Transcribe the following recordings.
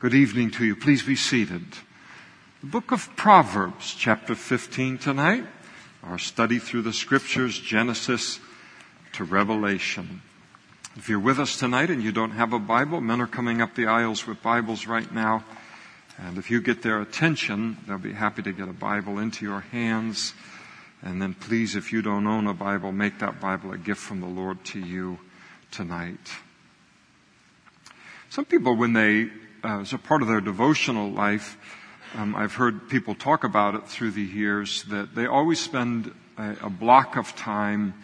Good evening to you. Please be seated. The book of Proverbs, chapter 15 tonight. Our study through the scriptures, Genesis to Revelation. If you're with us tonight and you don't have a Bible, men are coming up the aisles with Bibles right now. And if you get their attention, they'll be happy to get a Bible into your hands. And then please, if you don't own a Bible, make that Bible a gift from the Lord to you tonight. Some people, when they uh, as a part of their devotional life, um, I've heard people talk about it through the years that they always spend a, a block of time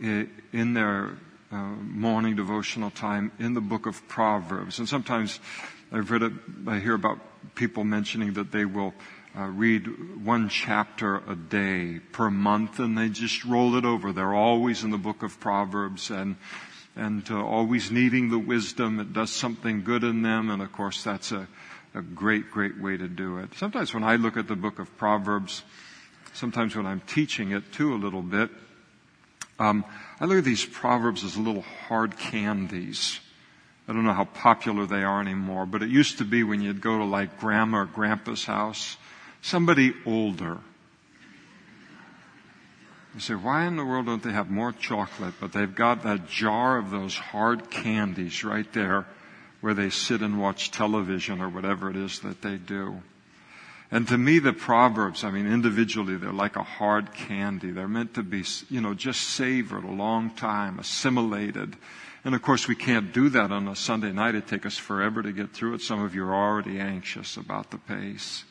in, their uh, morning devotional time in the book of Proverbs. And sometimes I've read it, I hear about people mentioning that they will uh, read one chapter a day per month and they just roll it over. They're always in the book of Proverbs and and uh, always needing the wisdom. It does something good in them, and of course, that's a, a great, great way to do it. Sometimes when I look at the book of Proverbs, sometimes when I'm teaching it too a little bit, um, I look at these proverbs as little hard candies. I don't know how popular they are anymore, but it used to be when you'd go to like grandma or grandpa's house, somebody older you say, why in the world don't they have more chocolate? But they've got that jar of those hard candies right there where they sit and watch television or whatever it is that they do. And to me, the Proverbs, I mean, individually, they're like a hard candy. They're meant to be, you know, just savored a long time, assimilated. And of course, we can't do that on a Sunday night. It takes us forever to get through it. Some of you are already anxious about the pace.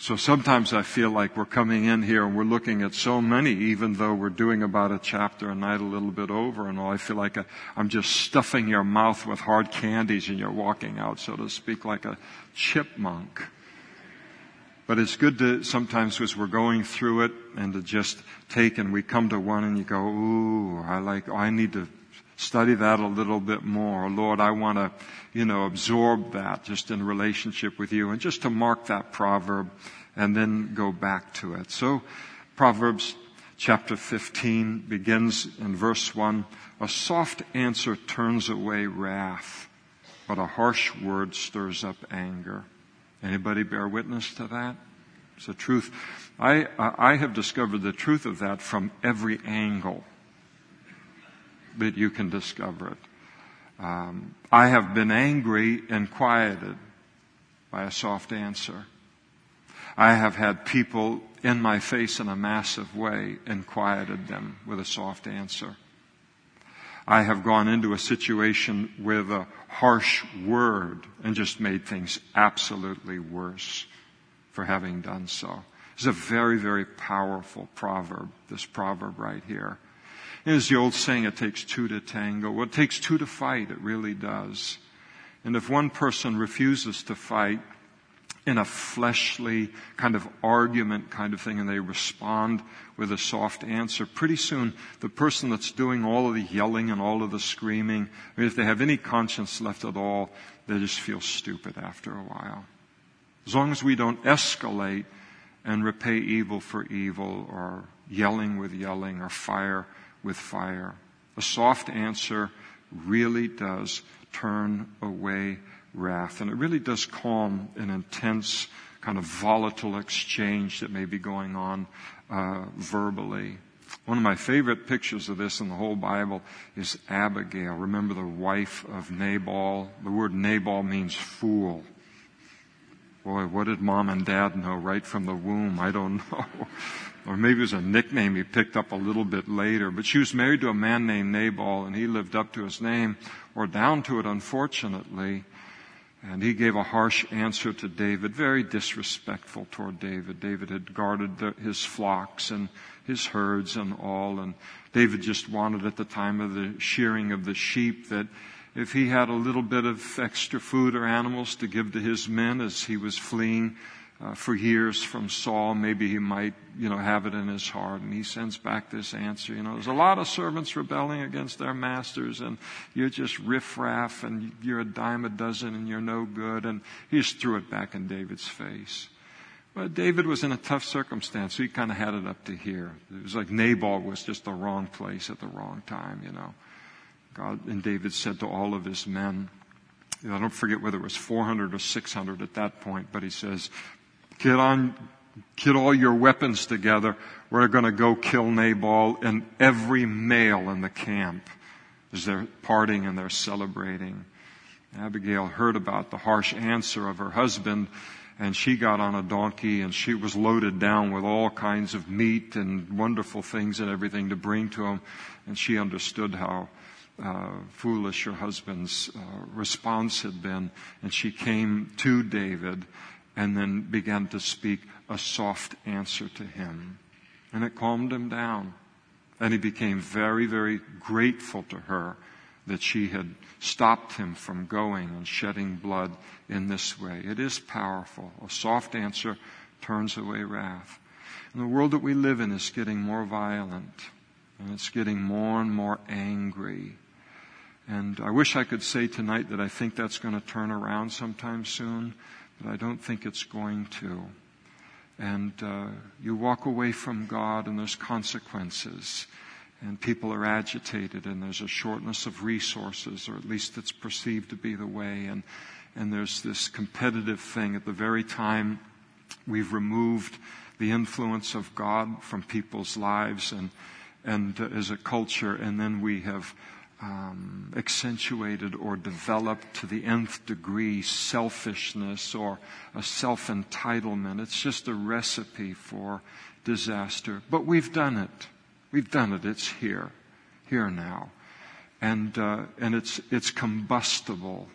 So sometimes I feel like we're coming in here and we're looking at so many, even though we're doing about a chapter a night a little bit over and all. I feel like i am just stuffing your mouth with hard candies and you're walking out, so to speak, like a chipmunk. But it's good to sometimes as we're going through it and to just take and we come to one and you go, ooh, I like, oh, I need to study that a little bit more. Lord, I want to, you know, absorb that just in relationship with you and just to mark that proverb and then go back to it. So Proverbs chapter 15 begins in verse 1. A soft answer turns away wrath, but a harsh word stirs up anger. Anybody bear witness to that? It's the truth. I, I have discovered the truth of that from every angle that you can discover it. Um, I have been angry and quieted by a soft answer. I have had people in my face in a massive way and quieted them with a soft answer. I have gone into a situation with a harsh word and just made things absolutely worse for having done so. It's a very, very powerful proverb, this proverb right here. As the old saying, it takes two to tango. Well, it takes two to fight. It really does. And if one person refuses to fight in a fleshly kind of argument kind of thing and they respond with a soft answer, pretty soon the person that's doing all of the yelling and all of the screaming, I mean, if they have any conscience left at all, they just feel stupid after a while. As long as we don't escalate and repay evil for evil or yelling with yelling or fire with fire. A soft answer really does turn away wrath, and it really does calm an intense, kind of volatile exchange that may be going on uh, verbally. One of my favorite pictures of this in the whole Bible is Abigail. Remember the wife of Nabal? The word Nabal means fool. Boy, what did mom and dad know right from the womb? I don't know or maybe it was a nickname he picked up a little bit later. But she was married to a man named Nabal, and he lived up to his name, or down to it, unfortunately. And he gave a harsh answer to David, very disrespectful toward David. David had guarded the, his flocks and his herds and all, and David just wanted at the time of the shearing of the sheep that if he had a little bit of extra food or animals to give to his men as he was fleeing uh, for years from Saul. Maybe he might, you know, have it in his heart. And he sends back this answer. You know, there's a lot of servants rebelling against their masters, and you're just riffraff, and you're a dime a dozen, and you're no good. And he just threw it back in David's face. But David was in a tough circumstance, so he kind of had it up to here. It was like Nabal was just the wrong place at the wrong time, you know. God and David said to all of his men, I don't forget whether it was 400 or 600 at that point, but he says, get on, get all your weapons together. We're going to go kill Nabal and every male in the camp as they're partying and they're celebrating. Abigail heard about the harsh answer of her husband and she got on a donkey and she was loaded down with all kinds of meat and wonderful things and everything to bring to him. And she understood how uh, foolish her husband's uh, response had been. And she came to David and then began to speak a soft answer to him. And it calmed him down. And he became very, very grateful to her that she had stopped him from going and shedding blood in this way. It is powerful. A soft answer turns away wrath. And the world that we live in is getting more violent and it's getting more and more angry. And I wish I could say tonight that I think that's going to turn around sometime soon, I don't think it's going to. And uh, you walk away from God and there's consequences. And people are agitated and there's a shortness of resources, or at least it's perceived to be the way, and, and there's this competitive thing at the very time we've removed the influence of God from people's lives and, and uh, as a culture, and then we have um, accentuated or developed to the nth degree selfishness or a self entitlement. It's just a recipe for disaster. But we've done it. We've done it. It's here, here now, and uh, and it's it's combustible,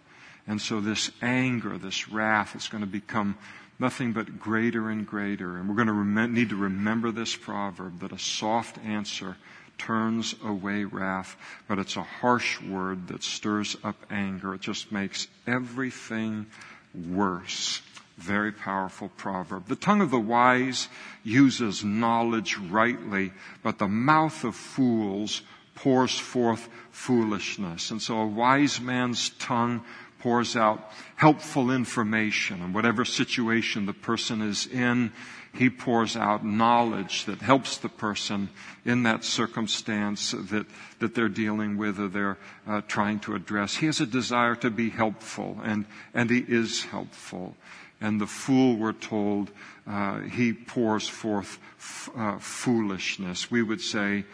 and so this anger, this wrath, is going to become nothing but greater and greater. And we're going to rem- need to remember this proverb that a soft answer turns away wrath, but it's a harsh word that stirs up anger. It just makes everything worse. Very powerful proverb. The tongue of the wise uses knowledge rightly, but the mouth of fools pours forth foolishness. And so a wise man's tongue pours out helpful information in whatever situation the person is in. He pours out knowledge that helps the person in that circumstance that, that they're dealing with or they're uh, trying to address. He has a desire to be helpful and, and he is helpful and the fool, we're told, uh, he pours forth f- uh, foolishness. We would say,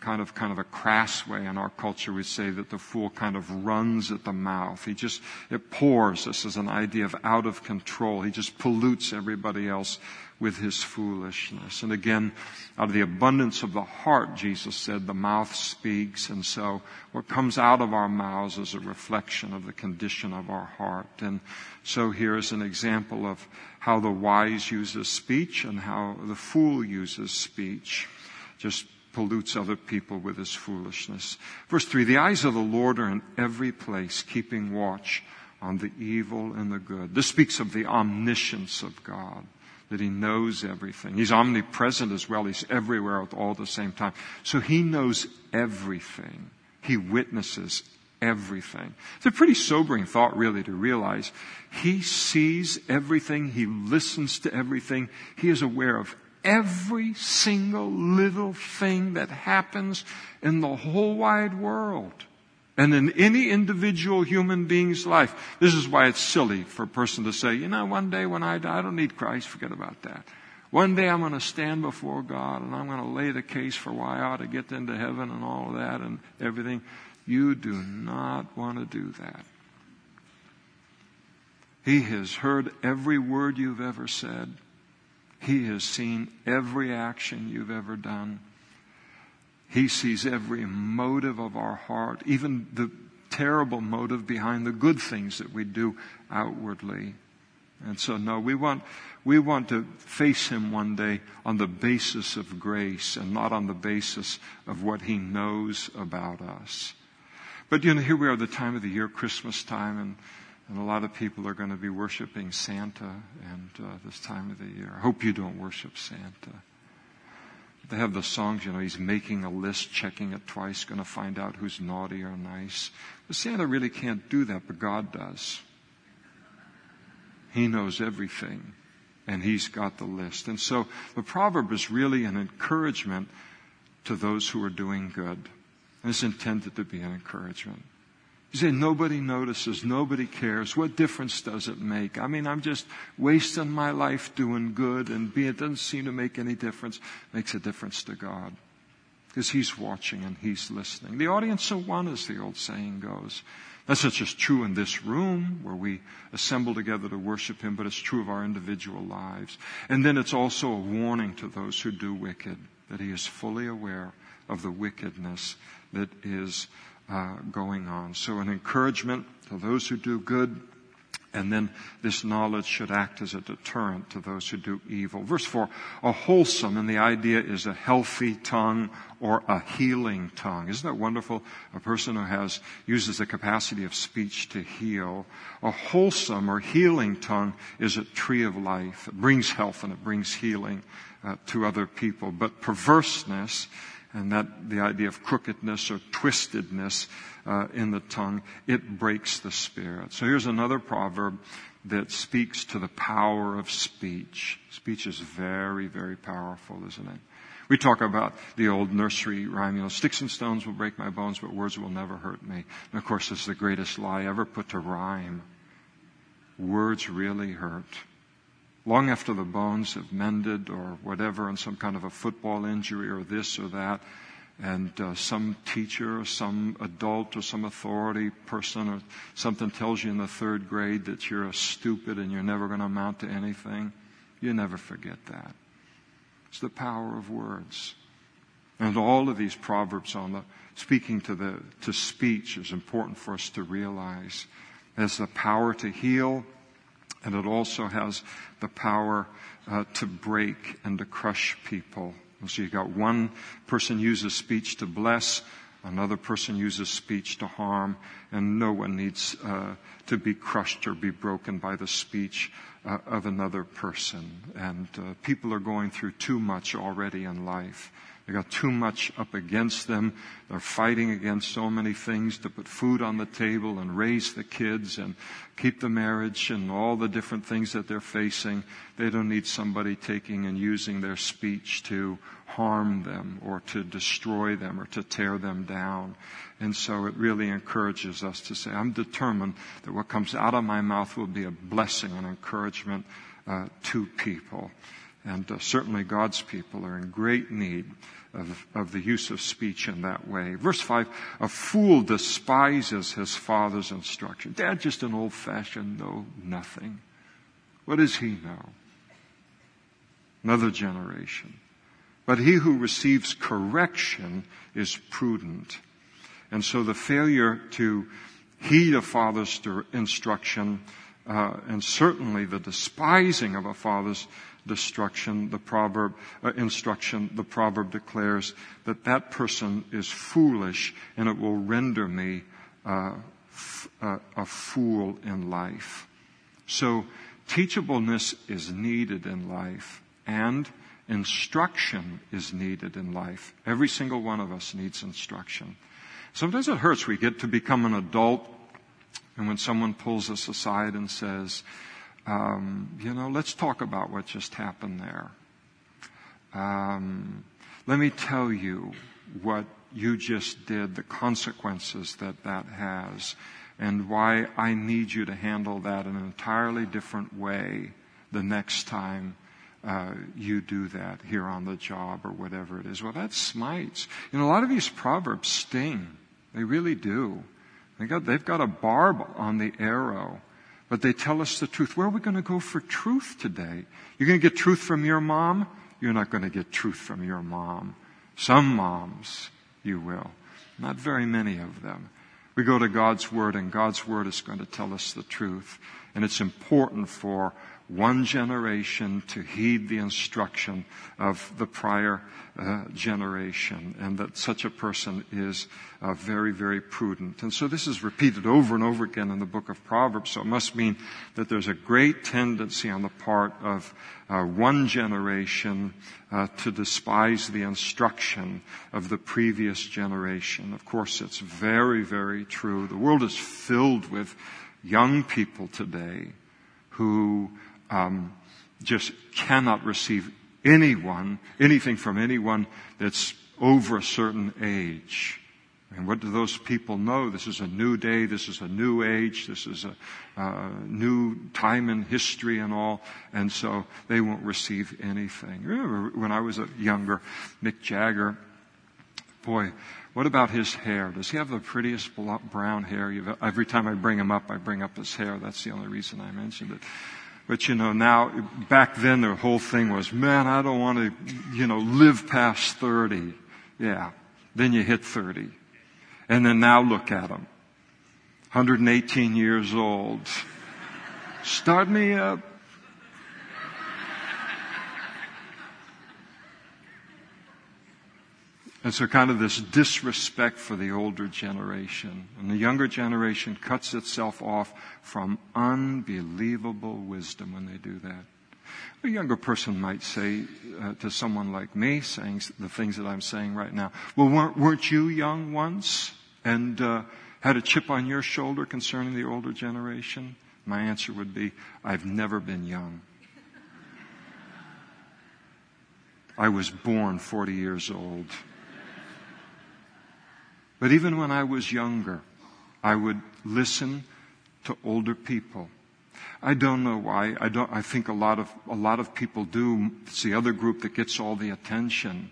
kind of, kind of a crass way in our culture, we say that the fool kind of runs at the mouth. He just, it pours. This is an idea of out of control. He just pollutes everybody else with his foolishness. And again, out of the abundance of the heart, Jesus said, the mouth speaks. And so what comes out of our mouths is a reflection of the condition of our heart. And so here is an example of how the wise uses speech and how the fool uses speech. Just pollutes other people with his foolishness. Verse 3 The eyes of the Lord are in every place, keeping watch on the evil and the good. This speaks of the omniscience of God that he knows everything. He's omnipresent as well. He's everywhere at all the same time. So he knows everything. He witnesses everything. It's a pretty sobering thought really to realize he sees everything. He listens to everything. He is aware of every single little thing that happens in the whole wide world and in any individual human being's life. This is why it's silly for a person to say, you know, one day when I die, I don't need Christ, forget about that. One day I'm going to stand before God and I'm going to lay the case for why I ought to get into heaven and all of that and everything. You do not want to do that. He has heard every word you've ever said. He has seen every action you've ever done. He sees every motive of our heart, even the terrible motive behind the good things that we do outwardly. And so, no, we want, we want to face Him one day on the basis of grace and not on the basis of what He knows about us. But, you know, here we are, the time of the year, Christmas time, and, and a lot of people are going to be worshiping Santa and uh, this time of the year. I hope you don't worship Santa. They have the songs, you know, he's making a list, checking it twice, going to find out who's naughty or nice. But Santa really can't do that, but God does. He knows everything, and he's got the list. And so the proverb is really an encouragement to those who are doing good. And it's intended to be an encouragement. You say, nobody notices, nobody cares. What difference does it make? I mean, I'm just wasting my life doing good and be, it doesn't seem to make any difference. It makes a difference to God. Because He's watching and He's listening. The audience of one, as the old saying goes. That's not just true in this room where we assemble together to worship Him, but it's true of our individual lives. And then it's also a warning to those who do wicked that He is fully aware of the wickedness that is uh, going on. So an encouragement to those who do good, and then this knowledge should act as a deterrent to those who do evil. Verse 4, a wholesome, and the idea is a healthy tongue or a healing tongue. Isn't that wonderful? A person who has, uses the capacity of speech to heal. A wholesome or healing tongue is a tree of life. It brings health and it brings healing uh, to other people. But perverseness and that the idea of crookedness or twistedness uh, in the tongue, it breaks the spirit. So here's another proverb that speaks to the power of speech. Speech is very, very powerful, isn't it? We talk about the old nursery rhyme, you know, sticks and stones will break my bones, but words will never hurt me. And of course, it's the greatest lie ever put to rhyme. Words really hurt long after the bones have mended or whatever, and some kind of a football injury or this or that, and uh, some teacher or some adult or some authority person or something tells you in the third grade that you're a stupid and you're never going to amount to anything, you never forget that. It's the power of words. And all of these proverbs on the speaking to the to speech is important for us to realize. It has the power to heal, and it also has the power uh, to break and to crush people. So you got one person uses speech to bless, another person uses speech to harm, and no one needs uh, to be crushed or be broken by the speech uh, of another person. And uh, people are going through too much already in life. They got too much up against them. They're fighting against so many things to put food on the table and raise the kids and keep the marriage and all the different things that they're facing. They don't need somebody taking and using their speech to harm them or to destroy them or to tear them down. And so it really encourages us to say, I'm determined that what comes out of my mouth will be a blessing and encouragement uh, to people. And uh, certainly God's people are in great need of, of the use of speech in that way. Verse 5, a fool despises his father's instruction. Dad, just an old fashioned know nothing. What does he know? Another generation. But he who receives correction is prudent. And so the failure to heed a father's instruction, uh, and certainly the despising of a father's destruction, the proverb, uh, instruction, the proverb declares that that person is foolish and it will render me uh, f- uh, a fool in life. So teachableness is needed in life and instruction is needed in life. Every single one of us needs instruction. Sometimes it hurts. We get to become an adult and when someone pulls us aside and says, um, you know, let's talk about what just happened there. Um, let me tell you what you just did, the consequences that that has, and why I need you to handle that in an entirely different way the next time uh, you do that here on the job or whatever it is. Well, that smites. You know, a lot of these proverbs sting. They really do. They got, they've got a barb on the arrow but they tell us the truth. Where are we going to go for truth today? You're going to get truth from your mom? You're not going to get truth from your mom. Some moms, you will. Not very many of them. We go to God's Word, and God's Word is going to tell us the truth. And it's important for one generation to heed the instruction of the prior uh, generation, and that such a person is uh, very, very prudent. And so this is repeated over and over again in the book of Proverbs, so it must mean that there's a great tendency on the part of uh, one generation uh, to despise the instruction of the previous generation. Of course, it's very, very true. The world is filled with young people today who um, just cannot receive anyone, anything from anyone that's over a certain age. And what do those people know? This is a new day. This is a new age. This is a uh, new time in history and all. And so they won't receive anything. Remember when I was a younger, Mick Jagger, boy, what about his hair? Does he have the prettiest brown hair? Every time I bring him up, I bring up his hair. That's the only reason I mentioned it. But you know, now, back then the whole thing was, man, I don't want to, you know, live past 30. Yeah. Then you hit 30. And then now look at them. 118 years old. Start me up. And so kind of this disrespect for the older generation. And the younger generation cuts itself off from unbelievable wisdom when they do that. A younger person might say uh, to someone like me, saying the things that I'm saying right now, well, weren't, weren't you young once and uh, had a chip on your shoulder concerning the older generation? My answer would be, I've never been young. I was born 40 years old. But even when I was younger, I would listen to older people. I don't know why. I don't, I think a lot of, a lot of people do. It's the other group that gets all the attention.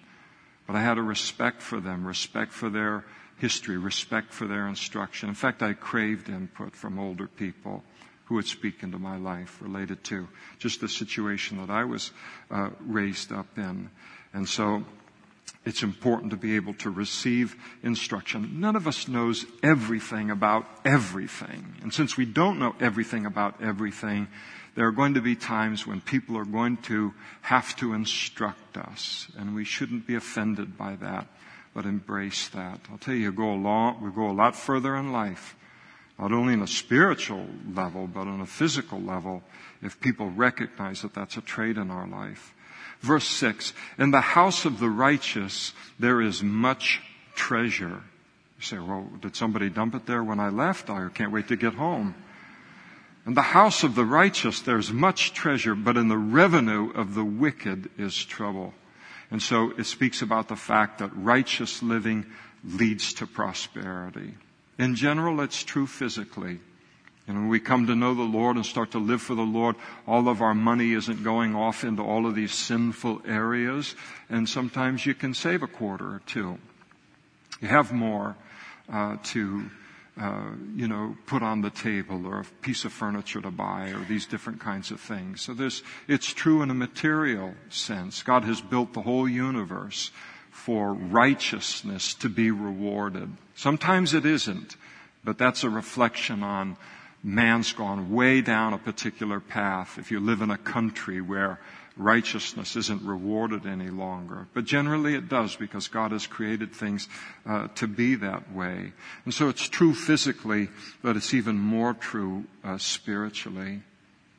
But I had a respect for them, respect for their history, respect for their instruction. In fact, I craved input from older people who would speak into my life related to just the situation that I was uh, raised up in. And so it's important to be able to receive instruction. None of us knows everything about everything. And since we don't know everything about everything, there are going to be times when people are going to have to instruct us, and we shouldn't be offended by that, but embrace that. I'll tell you, go a lot, we go a lot further in life, not only on a spiritual level, but on a physical level, if people recognize that that's a trait in our life. Verse 6 In the house of the righteous there is much treasure. You say, well, did somebody dump it there when I left? I can't wait to get home. In the house of the righteous there's much treasure, but in the revenue of the wicked is trouble. And so it speaks about the fact that righteous living leads to prosperity. In general, it's true physically. And when we come to know the Lord and start to live for the Lord, all of our money isn't going off into all of these sinful areas. And sometimes you can save a quarter or two. You have more uh, to, uh, you know, put on the table or a piece of furniture to buy or these different kinds of things. So this, it's true in a material sense. God has built the whole universe for righteousness to be rewarded. Sometimes it isn't, but that's a reflection on man's gone way down a particular path if you live in a country where righteousness isn't rewarded any longer. But generally it does because God has created things uh, to be that way. And so it's true physically, but it's even more true uh, spiritually.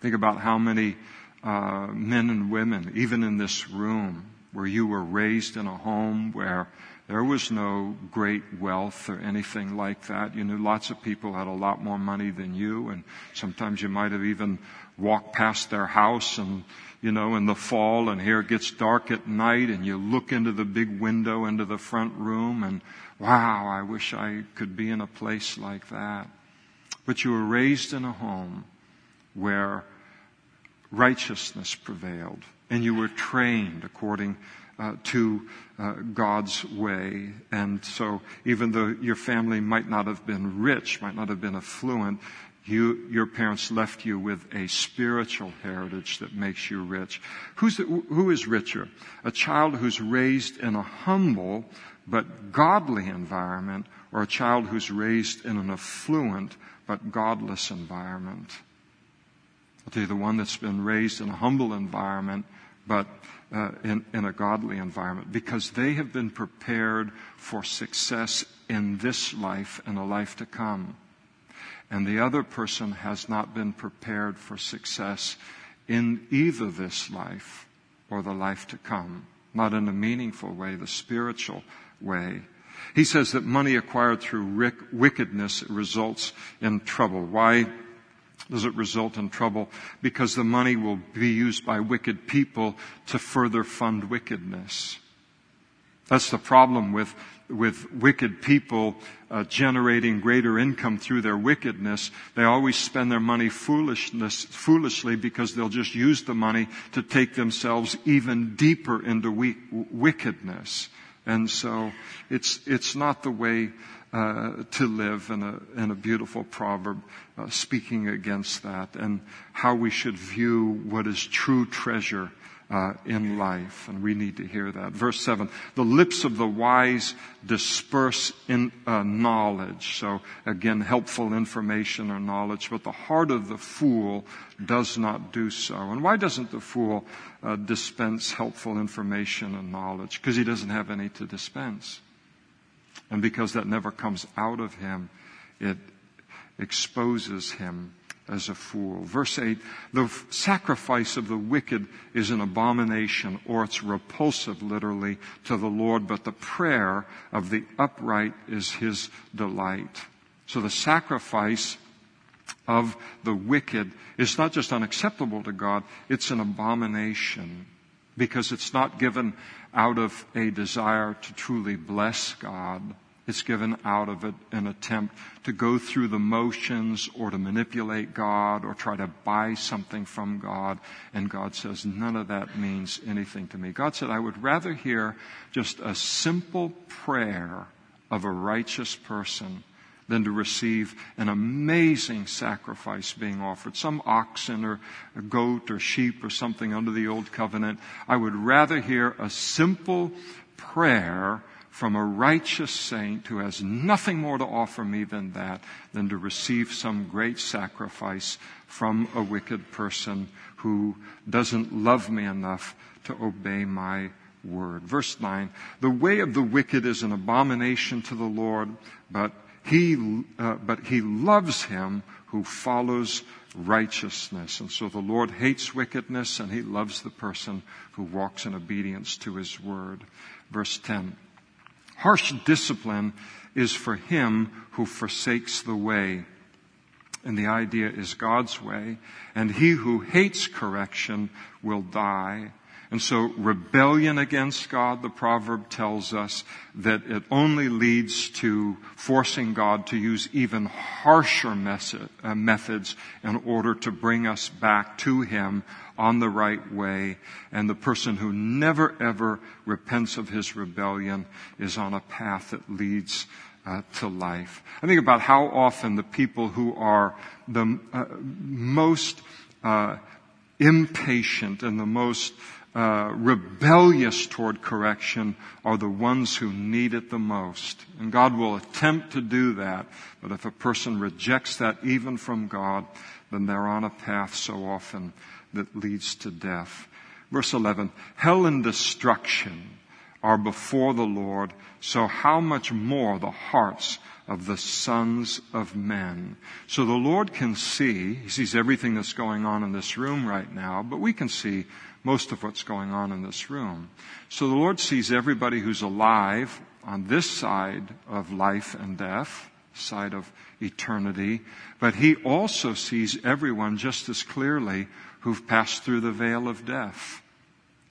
Think about how many uh, men and women, even in this room, where you were raised in a home where there was no great wealth or anything like that. You knew lots of people had a lot more money than you, and sometimes you might have even walked past their house and, you know, in the fall, and here it gets dark at night, and you look into the big window into the front room, and wow, I wish I could be in a place like that. But you were raised in a home where righteousness prevailed, and you were trained according uh, to uh, God's way. And so even though your family might not have been rich, might not have been affluent, you, your parents left you with a spiritual heritage that makes you rich. Who's who is richer? A child who's raised in a humble but godly environment or a child who's raised in an affluent but godless environment? I'll tell you the one that's been raised in a humble environment but uh, in, in a godly environment because they have been prepared for success in this life and a life to come. And the other person has not been prepared for success in either this life or the life to come. Not in a meaningful way, the spiritual way. He says that money acquired through wickedness results in trouble. Why does it result in trouble? Because the money will be used by wicked people to further fund wickedness. That's the problem with, with wicked people uh, generating greater income through their wickedness. They always spend their money foolishness, foolishly because they'll just use the money to take themselves even deeper into we- wickedness. And so it's, it's not the way uh, to live in a, in a beautiful proverb uh, speaking against that and how we should view what is true treasure uh, in life, and we need to hear that. Verse seven: the lips of the wise disperse in uh, knowledge. So again, helpful information or knowledge, but the heart of the fool does not do so. And why doesn't the fool uh, dispense helpful information and knowledge? Because he doesn't have any to dispense, and because that never comes out of him, it exposes him as a fool. Verse 8, the sacrifice of the wicked is an abomination, or it's repulsive literally to the Lord, but the prayer of the upright is his delight. So the sacrifice of the wicked is not just unacceptable to God, it's an abomination because it's not given out of a desire to truly bless God it's given out of an attempt to go through the motions or to manipulate God or try to buy something from God. And God says, none of that means anything to me. God said, I would rather hear just a simple prayer of a righteous person than to receive an amazing sacrifice being offered. Some oxen or a goat or sheep or something under the old covenant. I would rather hear a simple prayer from a righteous saint who has nothing more to offer me than that, than to receive some great sacrifice from a wicked person who doesn't love me enough to obey my word. Verse 9, the way of the wicked is an abomination to the Lord, but he, uh, but he loves him who follows righteousness. And so the Lord hates wickedness and he loves the person who walks in obedience to his word. Verse 10, Harsh discipline is for him who forsakes the way. And the idea is God's way. And he who hates correction will die. And so rebellion against God, the proverb tells us that it only leads to forcing God to use even harsher uh, methods in order to bring us back to Him on the right way. And the person who never ever repents of his rebellion is on a path that leads uh, to life. I think about how often the people who are the uh, most uh, impatient and the most uh, rebellious toward correction are the ones who need it the most. And God will attempt to do that, but if a person rejects that even from God, then they're on a path so often that leads to death. Verse 11, hell and destruction are before the Lord, so how much more the hearts of the sons of men. So the Lord can see, He sees everything that's going on in this room right now, but we can see most of what's going on in this room. So the Lord sees everybody who's alive on this side of life and death, side of eternity, but He also sees everyone just as clearly who've passed through the veil of death.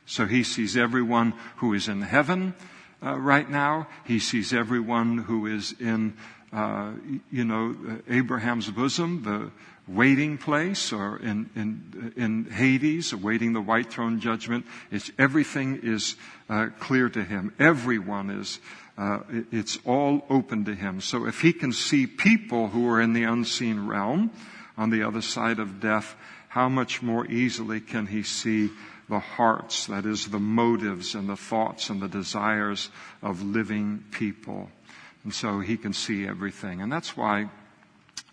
So He sees everyone who is in heaven uh, right now. He sees everyone who is in, uh, you know, Abraham's bosom, the waiting place or in, in, in Hades, awaiting the white throne judgment. It's, everything is uh, clear to him. Everyone is, uh, it's all open to him. So if he can see people who are in the unseen realm on the other side of death, how much more easily can he see the hearts, that is the motives and the thoughts and the desires of living people. And so he can see everything. And that's why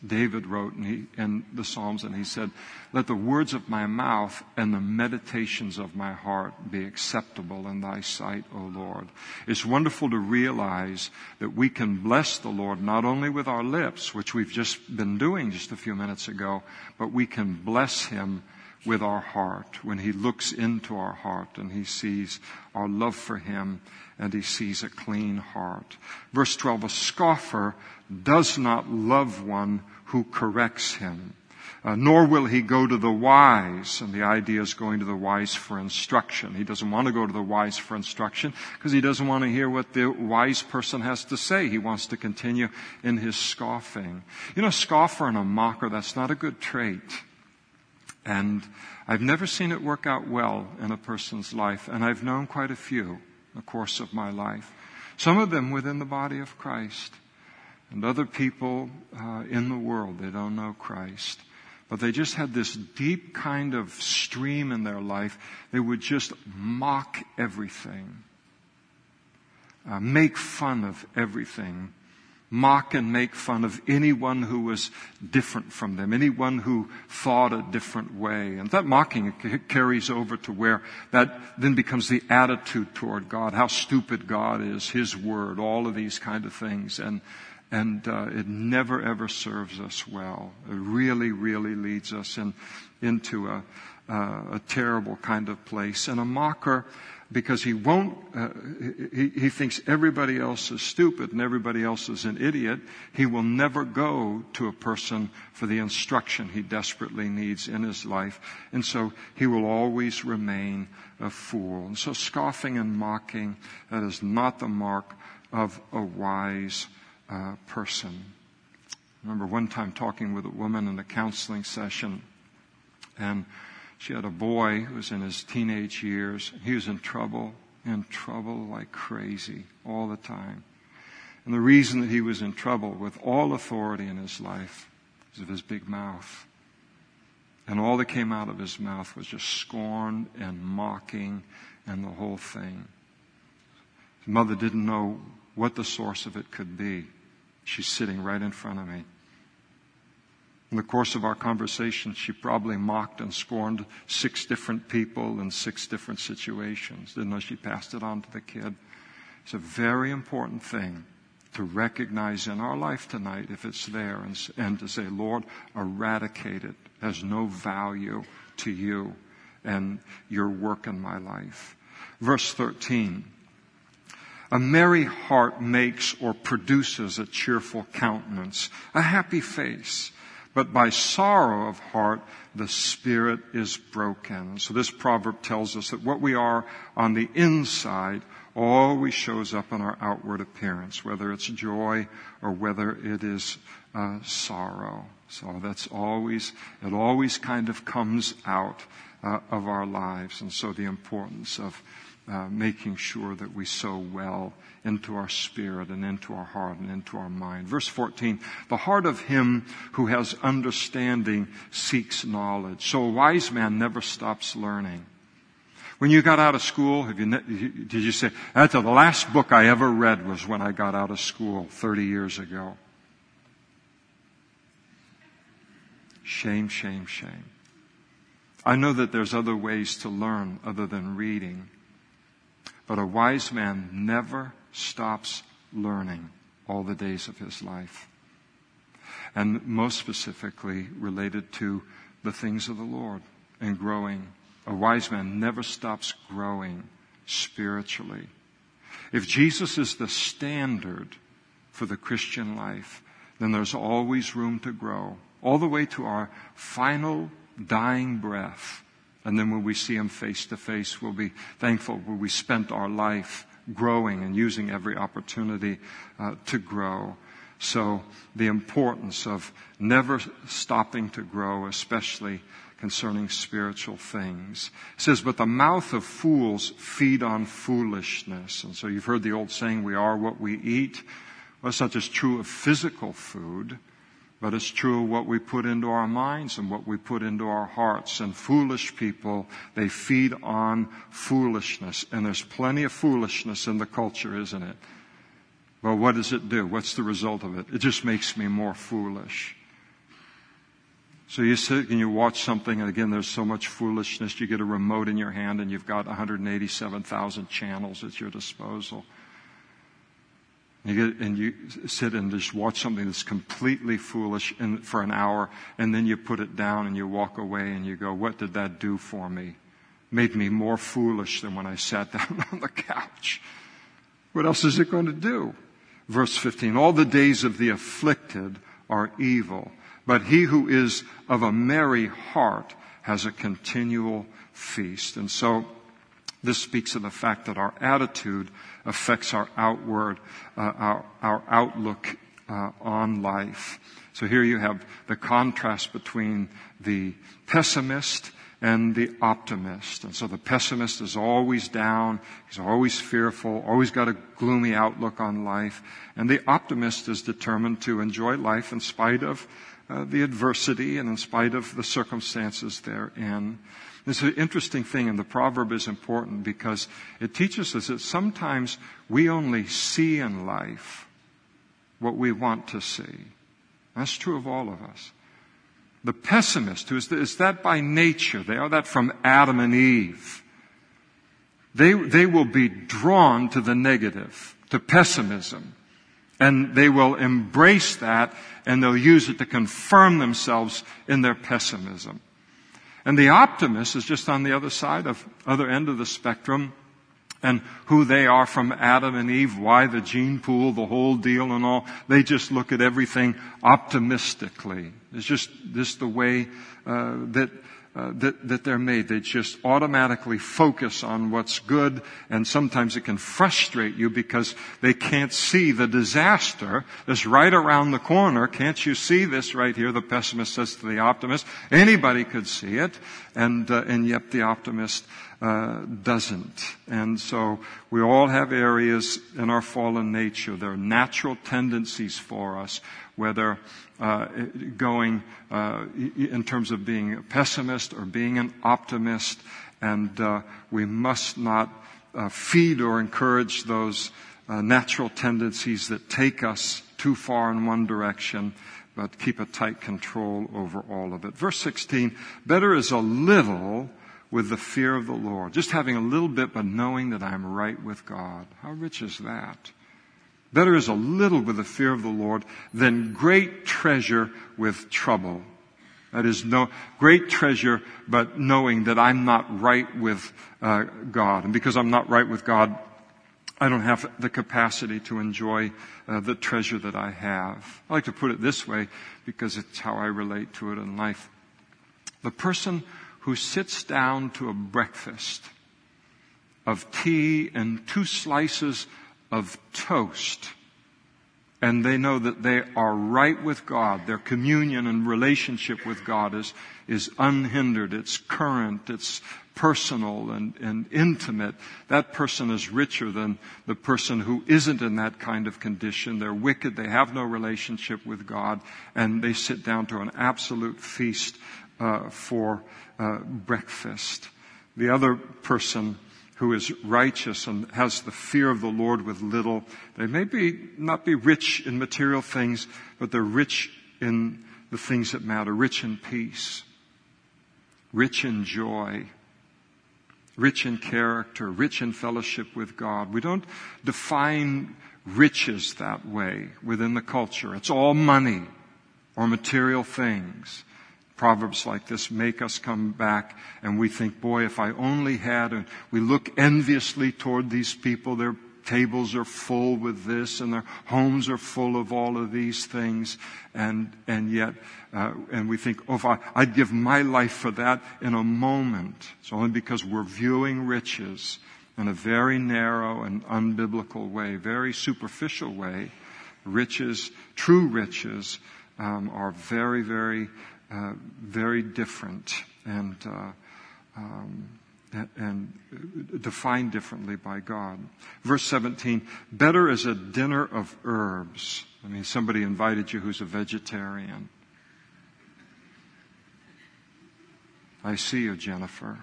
David wrote in, he, in the Psalms, and he said, Let the words of my mouth and the meditations of my heart be acceptable in thy sight, O Lord. It's wonderful to realize that we can bless the Lord not only with our lips, which we've just been doing just a few minutes ago, but we can bless him with our heart when he looks into our heart and he sees our love for him and he sees a clean heart. Verse 12, a scoffer does not love one who corrects him. Uh, nor will he go to the wise. And the idea is going to the wise for instruction. He doesn't want to go to the wise for instruction because he doesn't want to hear what the wise person has to say. He wants to continue in his scoffing. You know, a scoffer and a mocker, that's not a good trait. And I've never seen it work out well in a person's life. And I've known quite a few in the course of my life. Some of them within the body of Christ. And other people uh, in the world, they don't know Christ but they just had this deep kind of stream in their life. They would just mock everything, uh, make fun of everything, mock and make fun of anyone who was different from them, anyone who thought a different way. And that mocking carries over to where that then becomes the attitude toward God, how stupid God is, His Word, all of these kind of things. And and uh, it never ever serves us well. It really, really leads us in, into a, uh, a terrible kind of place. And a mocker, because he won't, uh, he, he thinks everybody else is stupid and everybody else is an idiot, he will never go to a person for the instruction he desperately needs in his life. And so he will always remain a fool. And so scoffing and mocking, that is not the mark of a wise uh, person. I remember one time talking with a woman in a counseling session, and she had a boy who was in his teenage years. He was in trouble, in trouble like crazy all the time. And the reason that he was in trouble with all authority in his life was of his big mouth. And all that came out of his mouth was just scorn and mocking and the whole thing. His mother didn't know what the source of it could be. She's sitting right in front of me. In the course of our conversation, she probably mocked and scorned six different people in six different situations. Didn't know she passed it on to the kid. It's a very important thing to recognize in our life tonight if it's there and, and to say, Lord, eradicate it. has no value to you and your work in my life. Verse 13. A merry heart makes or produces a cheerful countenance, a happy face. But by sorrow of heart, the spirit is broken. So this proverb tells us that what we are on the inside always shows up in our outward appearance, whether it's joy or whether it is uh, sorrow. So that's always, it always kind of comes out uh, of our lives. And so the importance of uh, making sure that we sow well into our spirit and into our heart and into our mind. Verse 14, the heart of him who has understanding seeks knowledge. So a wise man never stops learning. When you got out of school, you, did you say, that's the last book I ever read was when I got out of school 30 years ago? Shame, shame, shame. I know that there's other ways to learn other than reading. But a wise man never stops learning all the days of his life. And most specifically related to the things of the Lord and growing. A wise man never stops growing spiritually. If Jesus is the standard for the Christian life, then there's always room to grow, all the way to our final dying breath and then when we see Him face to face, we'll be thankful where we spent our life growing and using every opportunity uh, to grow. So the importance of never stopping to grow, especially concerning spiritual things. It says, but the mouth of fools feed on foolishness. And so you've heard the old saying, we are what we eat. Well, it's not just true of physical food, but it's true of what we put into our minds and what we put into our hearts. And foolish people, they feed on foolishness. And there's plenty of foolishness in the culture, isn't it? Well, what does it do? What's the result of it? It just makes me more foolish. So you sit and you watch something, and again, there's so much foolishness. You get a remote in your hand, and you've got 187,000 channels at your disposal. You get, and you sit and just watch something that's completely foolish in, for an hour, and then you put it down and you walk away and you go, what did that do for me? Made me more foolish than when I sat down on the couch. What else is it going to do? Verse 15, all the days of the afflicted are evil, But he who is of a merry heart has a continual feast. And so this speaks of the fact that our attitude affects our outward, uh, our, our outlook uh, on life. So here you have the contrast between the pessimist and the optimist. And so the pessimist is always down, he's always fearful, always got a gloomy outlook on life. And the optimist is determined to enjoy life in spite of uh, the adversity and in spite of the circumstances therein. This is an interesting thing, and the proverb is important because it teaches us that sometimes we only see in life what we want to see. That's true of all of us. The pessimist, who is, is that by nature, they are that from Adam and Eve. They, they will be drawn to the negative, to pessimism. And they will embrace that and they'll use it to confirm themselves in their pessimism. And the optimist is just on the other side of, other end of the spectrum and who they are from Adam and Eve, why the gene pool, the whole deal and all. They just look at everything optimistically. It's just, just the way uh, that uh, that, that they're made. They just automatically focus on what's good, and sometimes it can frustrate you because they can't see the disaster that's right around the corner. Can't you see this right here? The pessimist says to the optimist. Anybody could see it, and uh, and yet the optimist uh, doesn't. And so we all have areas in our fallen nature. There are natural tendencies for us, whether uh, going uh, in terms of being a pessimist or being an optimist, and uh, we must not uh, feed or encourage those uh, natural tendencies that take us too far in one direction, but keep a tight control over all of it. Verse 16, better is a little with the fear of the Lord. Just having a little bit, but knowing that I'm right with God. How rich is that? Better is a little with the fear of the Lord than great treasure with trouble. That is no great treasure, but knowing that I'm not right with uh, God, and because I'm not right with God, I don't have the capacity to enjoy uh, the treasure that I have. I like to put it this way because it's how I relate to it in life. The person who sits down to a breakfast of tea and two slices of toast and they know that they are right with God. Their communion and relationship with God is, is unhindered. It's current. It's personal and, and intimate. That person is richer than the person who isn't in that kind of condition. They're wicked. They have no relationship with God and they sit down to an absolute feast uh, for uh, breakfast. The other person who is righteous and has the fear of the Lord with little. They may be, not be rich in material things, but they're rich in the things that matter, rich in peace, rich in joy, rich in character, rich in fellowship with God. We don't define riches that way within the culture. It's all money or material things. Proverbs like this make us come back and we think, boy, if I only had, and we look enviously toward these people, their tables are full with this and their homes are full of all of these things and, and yet, uh, and we think, oh, if I, I'd give my life for that in a moment. It's only because we're viewing riches in a very narrow and unbiblical way, very superficial way. Riches, true riches, um, are very, very uh, very different and, uh, um, and defined differently by God. Verse 17, better is a dinner of herbs. I mean, somebody invited you who's a vegetarian. I see you, Jennifer.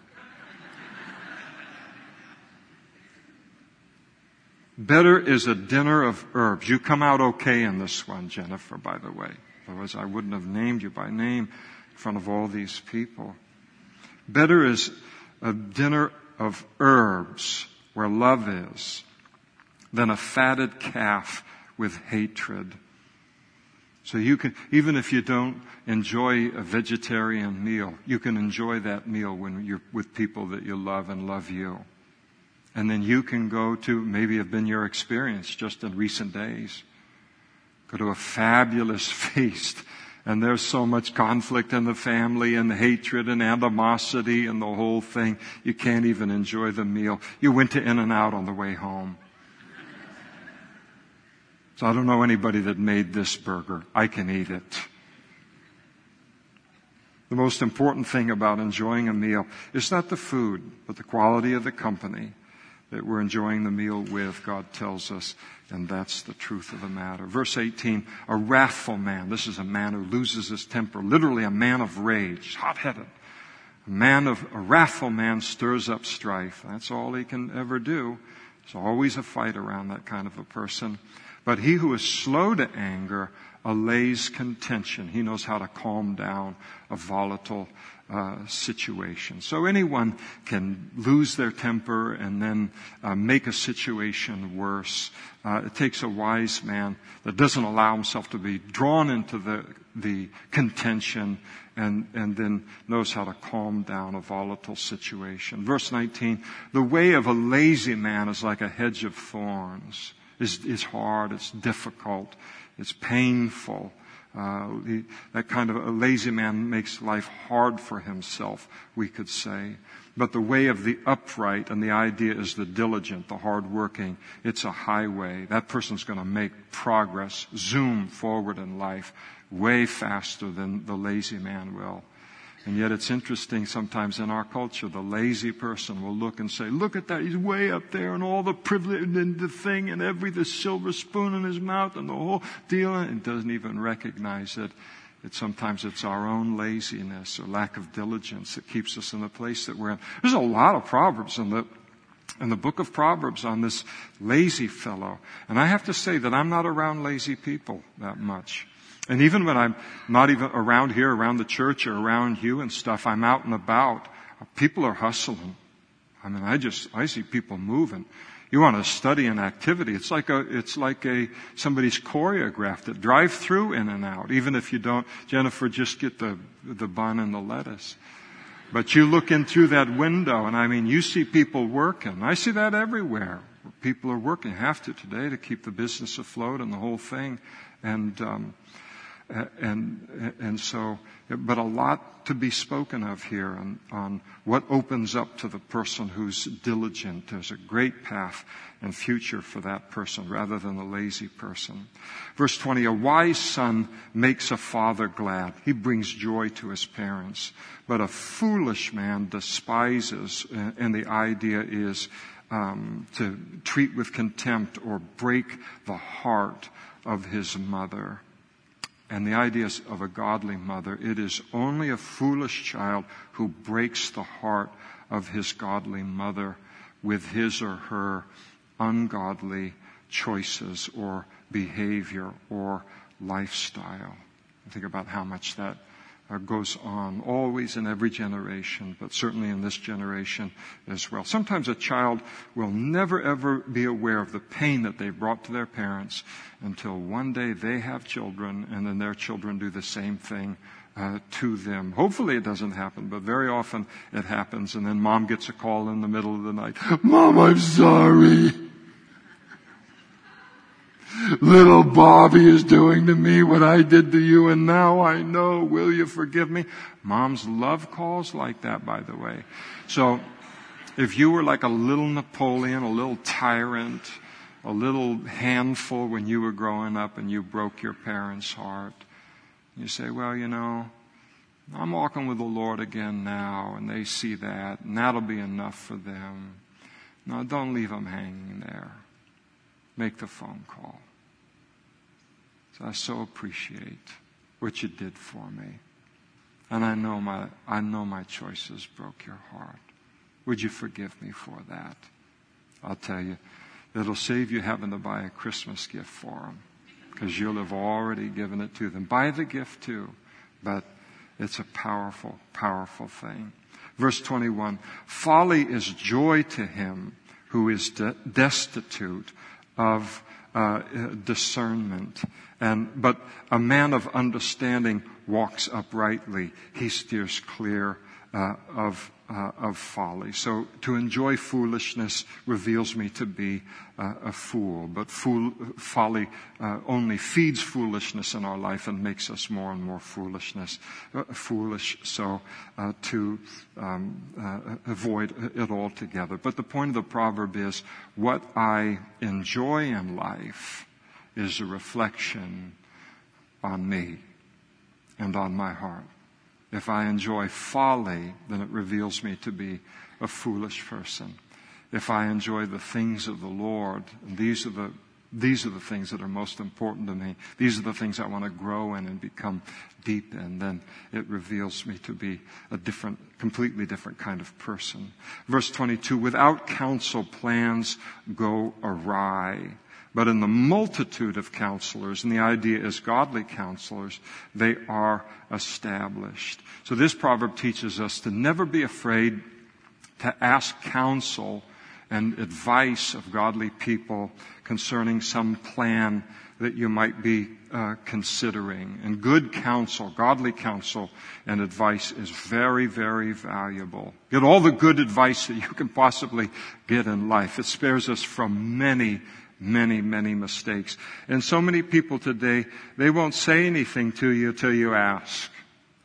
Better is a dinner of herbs. You come out okay in this one, Jennifer, by the way. Otherwise, I wouldn't have named you by name in front of all these people. Better is a dinner of herbs where love is than a fatted calf with hatred. So you can, even if you don't enjoy a vegetarian meal, you can enjoy that meal when you're with people that you love and love you. And then you can go to, maybe have been your experience just in recent days go to a fabulous feast And there's so much conflict in the family and hatred and animosity and the whole thing. You can't even enjoy the meal. You went to In-N-Out on the way home. So I don't know anybody that made this burger. I can eat it. The most important thing about enjoying a meal is not the food, but the quality of the company that we're enjoying the meal with, God tells us, and that's the truth of the matter. Verse 18, a wrathful man. This is a man who loses his temper, literally a man of rage, hot-headed. A man of, a wrathful man stirs up strife. That's all he can ever do. There's always a fight around that kind of a person. But he who is slow to anger allays contention. He knows how to calm down a volatile uh, situation. So anyone can lose their temper and then uh, make a situation worse. Uh, it takes a wise man that doesn't allow himself to be drawn into the the contention and, and then knows how to calm down a volatile situation. Verse 19, the way of a lazy man is like a hedge of thorns. It's, it's hard, it's difficult, it's painful. Uh, that kind of a lazy man makes life hard for himself, we could say. But the way of the upright, and the idea is the diligent, the hardworking, it's a highway. That person's going to make progress, zoom forward in life way faster than the lazy man will. And yet it's interesting sometimes in our culture, the lazy person will look and say, look at that, he's way up there and all the privilege and the thing and every, the silver spoon in his mouth and the whole deal and doesn't even recognize it. It sometimes it's our own laziness or lack of diligence that keeps us in the place that we're in. There's a lot of proverbs in the in the book of Proverbs on this lazy fellow. And I have to say that I'm not around lazy people that much. And even when I'm not even around here, around the church or around you and stuff, I'm out and about. People are hustling. I mean, I just, I see people moving. You want to study an activity. It's like a, it's like a, somebody's choreographed it. Drive through In-N-Out. Even if you don't, Jennifer, just get the, the bun and the lettuce. But you look in through that window and I mean, you see people working. I see that everywhere. People are working, have to today to keep the business afloat and the whole thing. And, um, and, and so, but a lot to be spoken of here on, on what opens up to the person who's diligent. There's a great path and future for that person rather than the lazy person. Verse 20, a wise son makes a father glad. He brings joy to his parents. But a foolish man despises, and the idea is um, to treat with contempt or break the heart of his mother and the ideas of a godly mother. It is only a foolish child who breaks the heart of his godly mother with his or her ungodly choices or behavior or lifestyle. Think about how much that goes on always in every generation, but certainly in this generation as well. Sometimes a child will never ever be aware of the pain that they brought to their parents until one day they have children and then their children do the same thing uh, to them. Hopefully it doesn't happen, but very often it happens and then mom gets a call in the middle of the night. Mom, I'm sorry. Little Bobby is doing to me what I did to you and now I know. Will you forgive me? Moms love calls like that, by the way. So if you were like a little Napoleon, a little tyrant, a little handful when you were growing up and you broke your parents' heart, you say, well, you know, I'm walking with the Lord again now, and they see that, and that'll be enough for them. No, don't leave them hanging there. Make the phone call. So I so appreciate what you did for me. And I know my, I know my choices broke your heart. Would you forgive me for that? I'll tell you, it'll save you having to buy a Christmas gift for them because you'll have already given it to them. Buy the gift too, but it's a powerful, powerful thing. Verse 21, folly is joy to him who is de- destitute of uh, discernment. And, but a man of understanding walks uprightly. He steers clear uh, of uh, of folly. So to enjoy foolishness reveals me to be uh, a fool. But fool, folly uh, only feeds foolishness in our life and makes us more and more foolishness, uh, foolish. So uh, to um, uh, avoid it altogether. But the point of the proverb is what I enjoy in life is a reflection on me and on my heart. If I enjoy folly, then it reveals me to be a foolish person. If I enjoy the things of the Lord, these are the these are the things that are most important to me. These are the things I want to grow in and become deep in. Then it reveals me to be a different, completely different kind of person. Verse 22, without counsel, plans go awry. But in the multitude of counselors, and the idea is godly counselors, they are established. So this proverb teaches us to never be afraid to ask counsel and advice of godly people concerning some plan that you might be uh, considering. And good counsel, godly counsel and advice is very, very valuable. Get all the good advice that you can possibly get in life. It spares us from many many, many mistakes. And so many people today, they won't say anything to you till you ask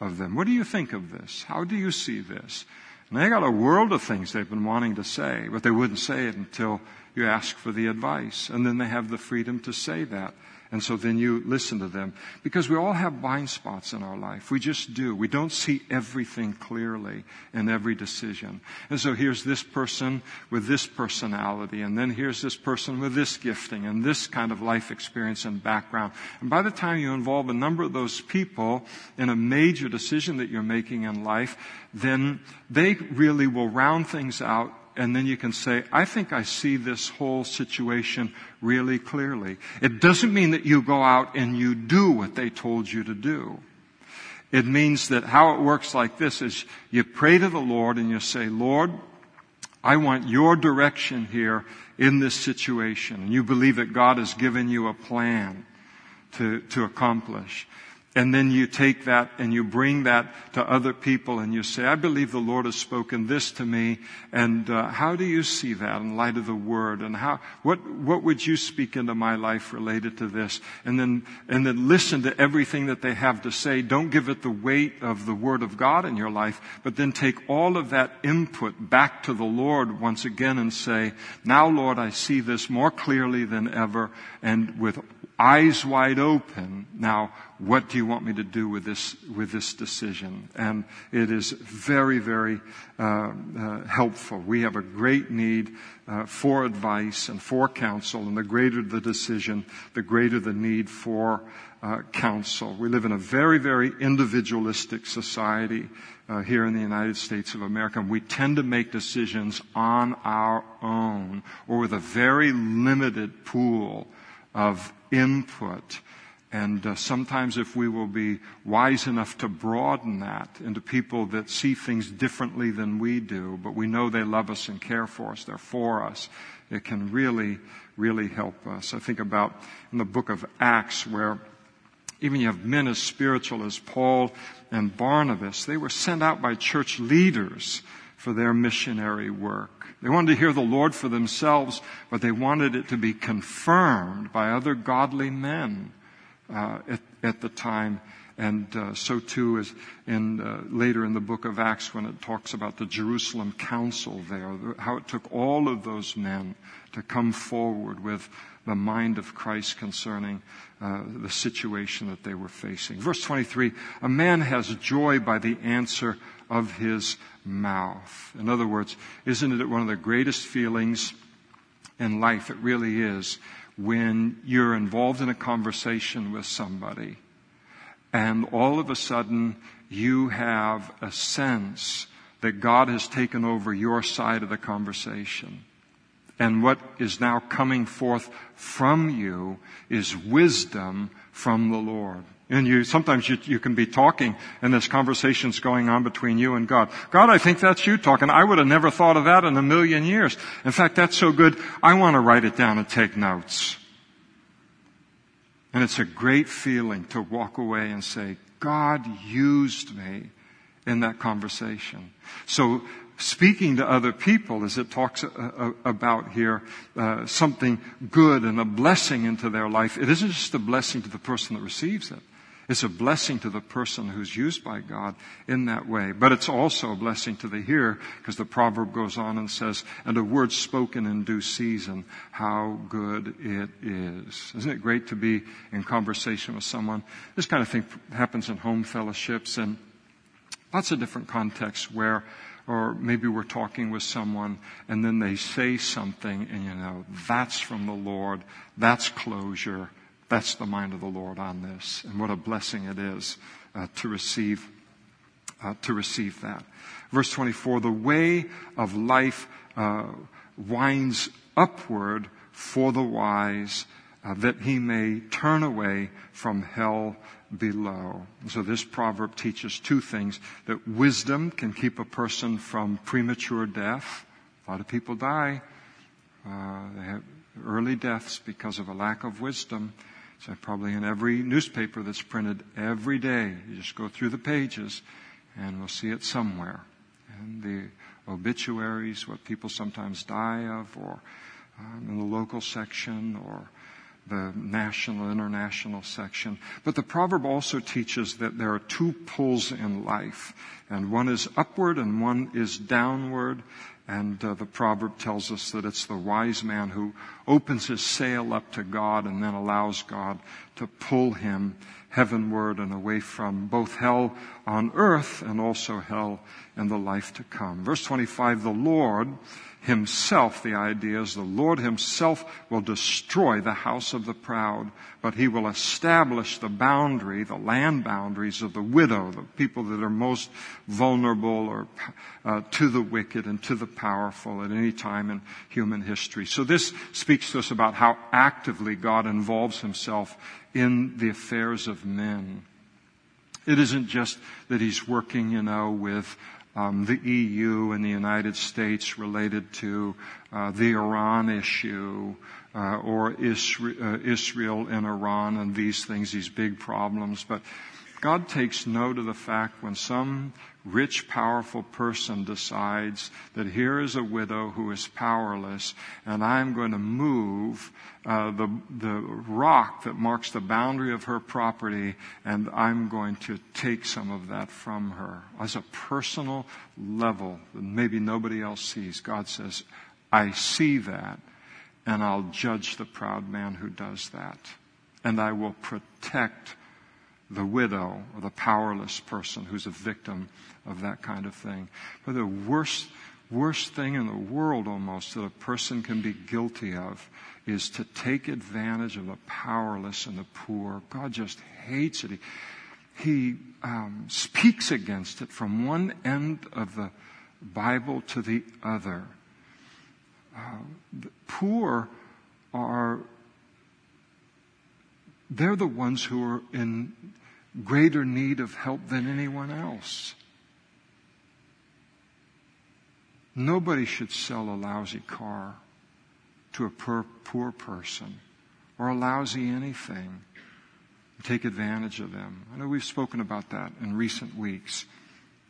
of them. What do you think of this? How do you see this? And they got a world of things they've been wanting to say, but they wouldn't say it until you ask for the advice. And then they have the freedom to say that. And so then you listen to them. Because we all have blind spots in our life. We just do. We don't see everything clearly in every decision. And so here's this person with this personality, and then here's this person with this gifting and this kind of life experience and background. And by the time you involve a number of those people in a major decision that you're making in life, then they really will round things out and then you can say, I think I see this whole situation really clearly. It doesn't mean that you go out and you do what they told you to do. It means that how it works like this is you pray to the Lord and you say, Lord, I want your direction here in this situation. And you believe that God has given you a plan to, to accomplish. And then you take that and you bring that to other people and you say, I believe the Lord has spoken this to me. And uh, how do you see that in light of the Word? And how, what, what would you speak into my life related to this? And then, and then listen to everything that they have to say. Don't give it the weight of the Word of God in your life, but then take all of that input back to the Lord once again and say, now Lord, I see this more clearly than ever and with eyes wide open. Now, what do you want me to do with this, with this decision? And it is very, very uh, uh, helpful. We have a great need uh, for advice and for counsel, and the greater the decision, the greater the need for uh, counsel. We live in a very, very individualistic society uh, here in the United States of America. And we tend to make decisions on our own or with a very limited pool of input. And uh, sometimes if we will be wise enough to broaden that into people that see things differently than we do, but we know they love us and care for us, they're for us, it can really, really help us. I think about in the book of Acts where even you have men as spiritual as Paul and Barnabas, they were sent out by church leaders for their missionary work. They wanted to hear the Lord for themselves, but they wanted it to be confirmed by other godly men uh, at, at, the time. And uh, so too is in uh, later in the book of Acts when it talks about the Jerusalem Council there, how it took all of those men to come forward with the mind of Christ concerning uh, the situation that they were facing. Verse 23, a man has joy by the answer of his mouth. In other words, isn't it one of the greatest feelings in life? It really is when you're involved in a conversation with somebody and all of a sudden you have a sense that God has taken over your side of the conversation. And what is now coming forth from you is wisdom from the Lord. And you, sometimes you, you can be talking and this conversation's going on between you and God. God, I think that's you talking. I would have never thought of that in a million years. In fact, that's so good, I want to write it down and take notes. And it's a great feeling to walk away and say, God used me in that conversation. So speaking to other people, as it talks uh, uh, about here, uh, something good and a blessing into their life, it isn't just a blessing to the person that receives it. It's a blessing to the person who's used by God in that way. But it's also a blessing to the hearer because the proverb goes on and says, and a word spoken in due season, how good it is. Isn't it great to be in conversation with someone? This kind of thing happens in home fellowships and lots of different contexts where or maybe we're talking with someone and then they say something and you know, that's from the Lord, that's closure, that's the mind of the Lord on this. And what a blessing it is uh, to receive, uh, to receive that. Verse 24, the way of life uh, winds upward for the wise uh, that he may turn away from hell below. So this proverb teaches two things. That wisdom can keep a person from premature death. A lot of people die. Uh, they have early deaths because of a lack of wisdom. So probably in every newspaper that's printed every day, you just go through the pages and we'll see it somewhere. And the obituaries, what people sometimes die of, or um, in the local section, or the national, international section. But the proverb also teaches that there are two pulls in life, and one is upward and one is downward. And uh, the proverb tells us that it's the wise man who opens his sail up to God and then allows God to pull him heavenward and away from both hell on earth and also hell in the life to come. Verse 25, the Lord himself, the idea is the Lord himself will destroy the house of the proud, but he will establish the boundary, the land boundaries of the widow, the people that are most vulnerable or uh, to the wicked and to the powerful at any time in human history. So this speaks to us about how actively God involves himself in the affairs of men. It isn't just that he's working, you know, with um, the EU and the United States related to uh, the Iran issue uh, or Isra- uh, Israel and Iran and these things, these big problems. But God takes note of the fact when some rich, powerful person decides that here is a widow who is powerless, and I'm going to move uh, the the rock that marks the boundary of her property, and I'm going to take some of that from her as a personal level that maybe nobody else sees. God says, "I see that, and I'll judge the proud man who does that, and I will protect." The widow or the powerless person who's a victim of that kind of thing. But the worst, worst thing in the world almost that a person can be guilty of is to take advantage of the powerless and the poor. God just hates it. He, he um, speaks against it from one end of the Bible to the other. Uh, the poor are they're the ones who are in greater need of help than anyone else. Nobody should sell a lousy car to a poor, poor person or a lousy anything. Take advantage of them. I know we've spoken about that in recent weeks,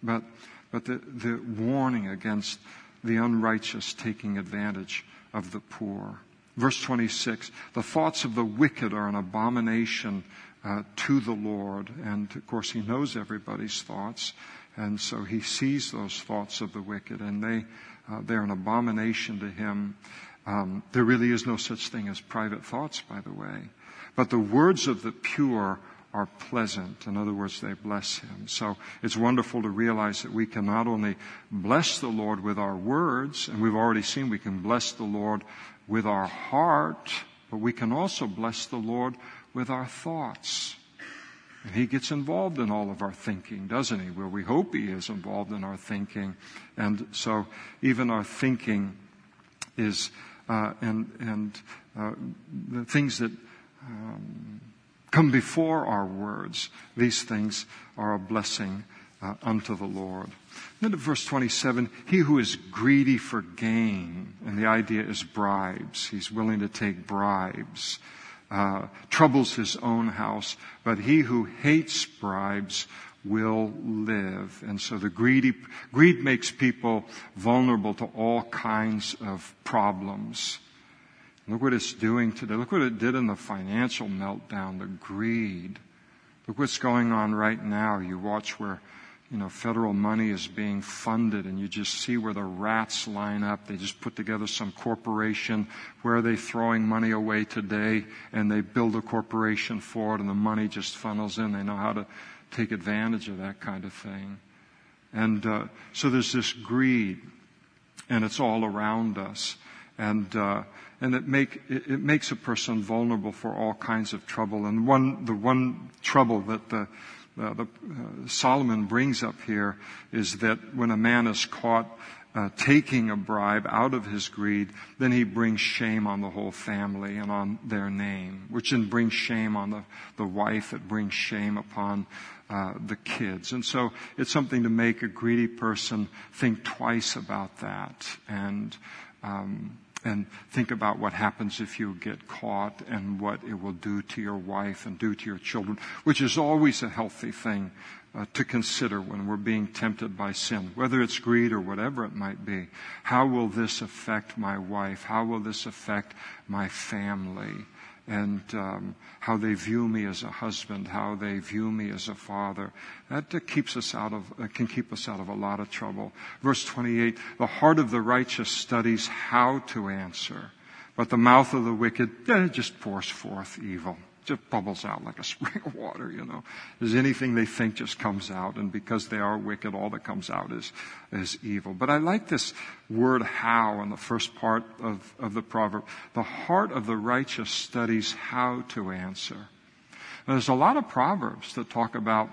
but, but the, the warning against the unrighteous taking advantage of the poor. Verse 26, the thoughts of the wicked are an abomination uh, to the Lord. And of course, He knows everybody's thoughts. And so He sees those thoughts of the wicked and they, uh, they're an abomination to Him. Um, there really is no such thing as private thoughts, by the way. But the words of the pure are pleasant. In other words, they bless him. So it's wonderful to realize that we can not only bless the Lord with our words, and we've already seen we can bless the Lord with our heart, but we can also bless the Lord with our thoughts. And he gets involved in all of our thinking, doesn't he? Well, we hope he is involved in our thinking. And so even our thinking is, uh, and, and uh, the things that um, come before our words, these things are a blessing uh, unto the Lord. Then at verse 27, he who is greedy for gain, and the idea is bribes. He's willing to take bribes. Uh, troubles his own house, but he who hates bribes will live. And so the greedy, greed makes people vulnerable to all kinds of problems. Look what it's doing today. Look what it did in the financial meltdown, the greed. Look what's going on right now. You watch where you know, federal money is being funded and you just see where the rats line up. They just put together some corporation. Where are they throwing money away today? And they build a corporation for it and the money just funnels in. They know how to take advantage of that kind of thing. And uh, so there's this greed and it's all around us. And, uh, and it, make, it, it makes a person vulnerable for all kinds of trouble. And one, the one trouble that the, uh, the, uh, Solomon brings up here is that when a man is caught uh, taking a bribe out of his greed, then he brings shame on the whole family and on their name, which then brings shame on the, the wife, it brings shame upon uh, the kids. And so it's something to make a greedy person think twice about that and um, and think about what happens if you get caught and what it will do to your wife and do to your children, which is always a healthy thing uh, to consider when we're being tempted by sin, whether it's greed or whatever it might be. How will this affect my wife? How will this affect my family? And um, how they view me as a husband, how they view me as a father. That uh, keeps us out of uh, can keep us out of a lot of trouble. Verse 28: The heart of the righteous studies how to answer, but the mouth of the wicked eh, just pours forth evil just bubbles out like a spring of water, you know. There's anything they think just comes out, and because they are wicked, all that comes out is, is evil. But I like this word how in the first part of, of the proverb. The heart of the righteous studies how to answer. Now, there's a lot of proverbs that talk about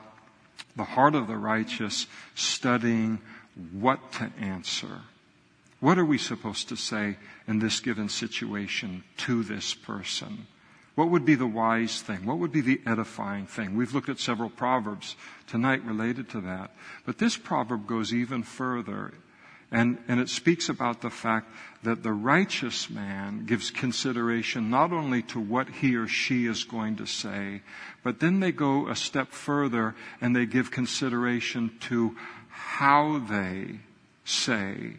the heart of the righteous studying what to answer. What are we supposed to say in this given situation to this person? What would be the wise thing? What would be the edifying thing? We've looked at several proverbs tonight related to that. But this proverb goes even further. And, and it speaks about the fact that the righteous man gives consideration not only to what he or she is going to say, but then they go a step further and they give consideration to how they say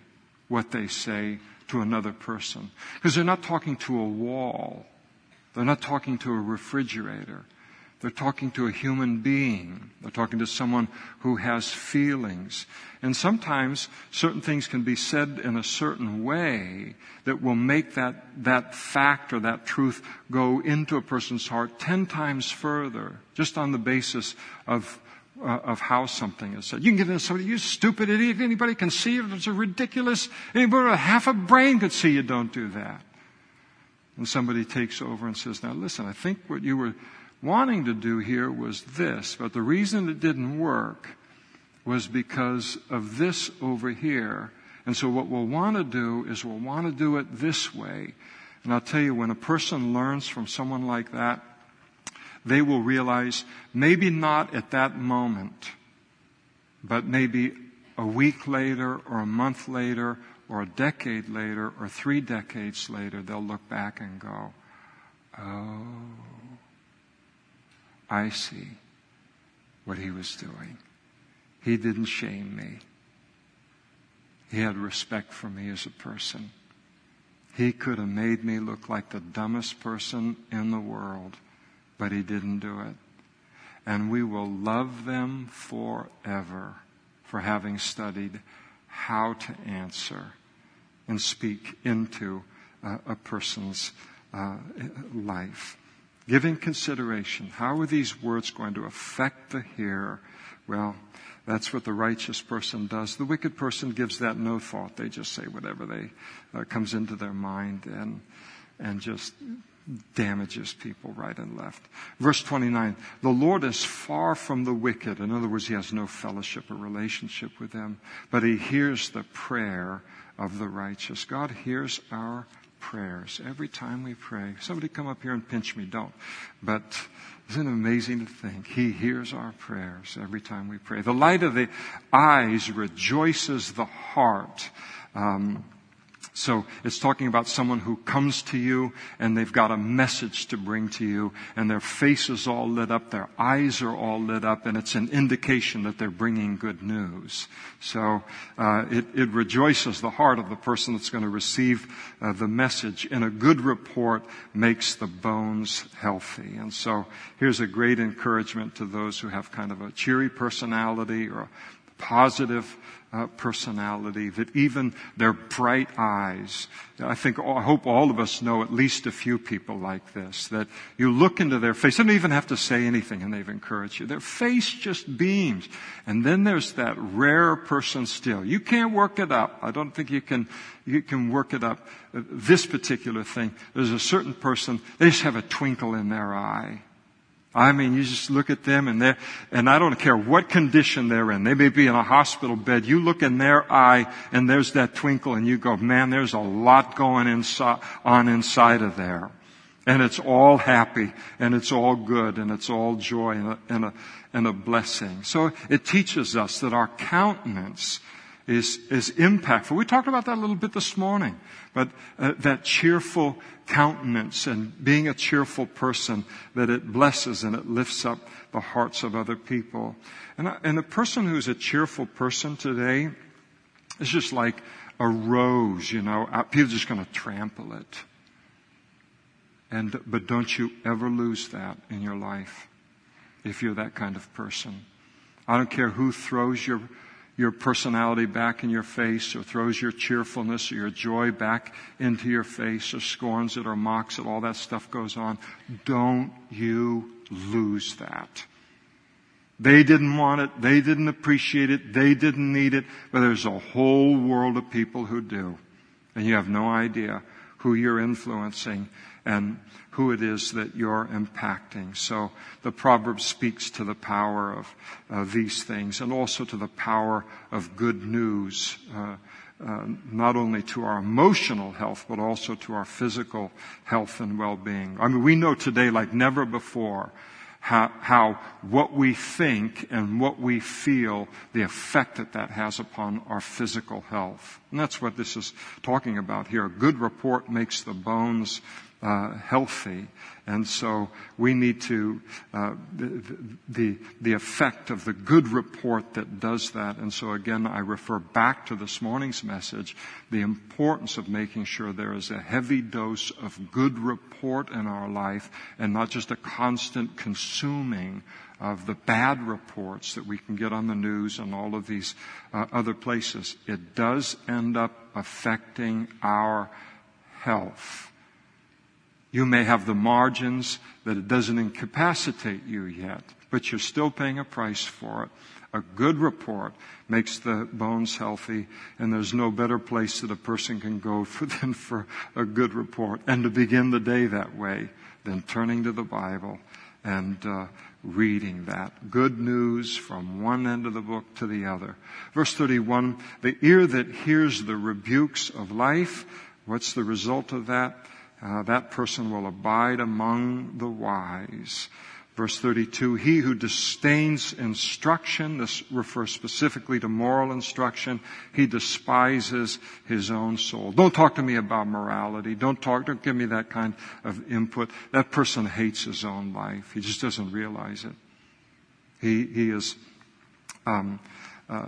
what they say to another person. Because they're not talking to a wall. They're not talking to a refrigerator. They're talking to a human being. They're talking to someone who has feelings. And sometimes certain things can be said in a certain way that will make that, that fact or that truth go into a person's heart ten times further, just on the basis of, uh, of how something is said. You can get into somebody, you stupid idiot, anybody can see it, it's a ridiculous, anybody with half a brain could see you don't do that. And somebody takes over and says, Now listen, I think what you were wanting to do here was this, but the reason it didn't work was because of this over here. And so what we'll want to do is we'll want to do it this way. And I'll tell you, when a person learns from someone like that, they will realize maybe not at that moment, but maybe a week later or a month later or a decade later or three decades later, they'll look back and go, Oh, I see what he was doing. He didn't shame me. He had respect for me as a person. He could have made me look like the dumbest person in the world, but he didn't do it. And we will love them forever for having studied how to answer and speak into uh, a person's uh, life. Giving consideration. How are these words going to affect the hearer? Well, that's what the righteous person does. The wicked person gives that no thought. They just say whatever they uh, comes into their mind and and just damages people right and left. Verse 29, the Lord is far from the wicked. In other words, he has no fellowship or relationship with them, but he hears the prayer of the righteous. God hears our prayers every time we pray. Somebody come up here and pinch me, don't. But isn't it amazing to think He hears our prayers every time we pray? The light of the eyes rejoices the heart. Um, So it's talking about someone who comes to you and they've got a message to bring to you and their face is all lit up, their eyes are all lit up and it's an indication that they're bringing good news. So uh, it, it, rejoices the heart of the person that's going to receive uh, the message and a good report makes the bones healthy. And so here's a great encouragement to those who have kind of a cheery personality or a positive uh, personality, that even their bright eyes, I think, I hope all of us know at least a few people like this, that you look into their face, they don't even have to say anything and they've encouraged you. Their face just beams. And then there's that rare person still. You can't work it up. I don't think you can, you can work it up. This particular thing, there's a certain person, they just have a twinkle in their eye. I mean, you just look at them and they and I don't care what condition they're in. They may be in a hospital bed. You look in their eye and there's that twinkle and you go, man, there's a lot going inside, on inside of there. And it's all happy and it's all good and it's all joy and a, and a, and a blessing. So it teaches us that our countenance is, is impactful. We talked about that a little bit this morning, but uh, that cheerful countenance and being a cheerful person, that it blesses and it lifts up the hearts of other people. And, and a person who's a cheerful person today is just like a rose, you know, uh, people are just going to trample it. And, but don't you ever lose that in your life if you're that kind of person. I don't care who throws your your personality back in your face or throws your cheerfulness or your joy back into your face or scorns it or mocks it, all that stuff goes on. Don't you lose that. They didn't want it. They didn't appreciate it. They didn't need it. But there's a whole world of people who do. And you have no idea who you're influencing and who it is that you're impacting. So the proverb speaks to the power of uh, these things and also to the power of good news. Uh, uh, not only to our emotional health, but also to our physical health and well-being. I mean, we know today, like never before, how, how, what we think and what we feel, the effect that that has upon our physical health. And that's what this is talking about here. A good report makes the bones uh, healthy. And so we need to, uh, the, the, the effect of the good report that does that. And so again, I refer back to this morning's message, the importance of making sure there is a heavy dose of good report in our life and not just a constant consuming of the bad reports that we can get on the news and all of these uh, other places. It does end up affecting our health. You may have the margins that it doesn't incapacitate you yet, but you're still paying a price for it. A good report makes the bones healthy, and there's no better place that a person can go for, than for a good report. And to begin the day that way, than turning to the Bible and uh, reading that. Good news from one end of the book to the other. Verse 31, the ear that hears the rebukes of life, what's the result of that? Uh, that person will abide among the wise. Verse 32, he who disdains instruction, this refers specifically to moral instruction, he despises his own soul. Don't talk to me about morality. Don't talk, don't give me that kind of input. That person hates his own life. He just doesn't realize it. He, he is um, uh,